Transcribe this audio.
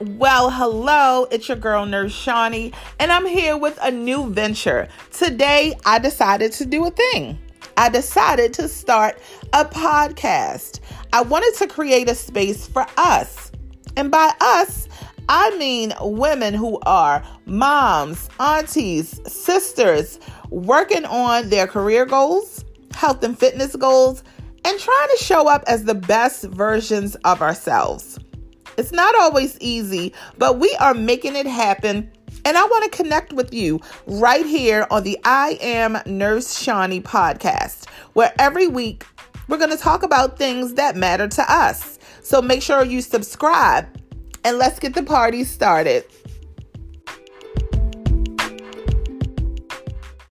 Well, hello, it's your girl Nurse Shawnee, and I'm here with a new venture. Today, I decided to do a thing. I decided to start a podcast. I wanted to create a space for us. And by us, I mean women who are moms, aunties, sisters, working on their career goals, health and fitness goals, and trying to show up as the best versions of ourselves. It's not always easy, but we are making it happen. And I want to connect with you right here on the I Am Nurse Shawnee podcast, where every week we're going to talk about things that matter to us. So make sure you subscribe and let's get the party started.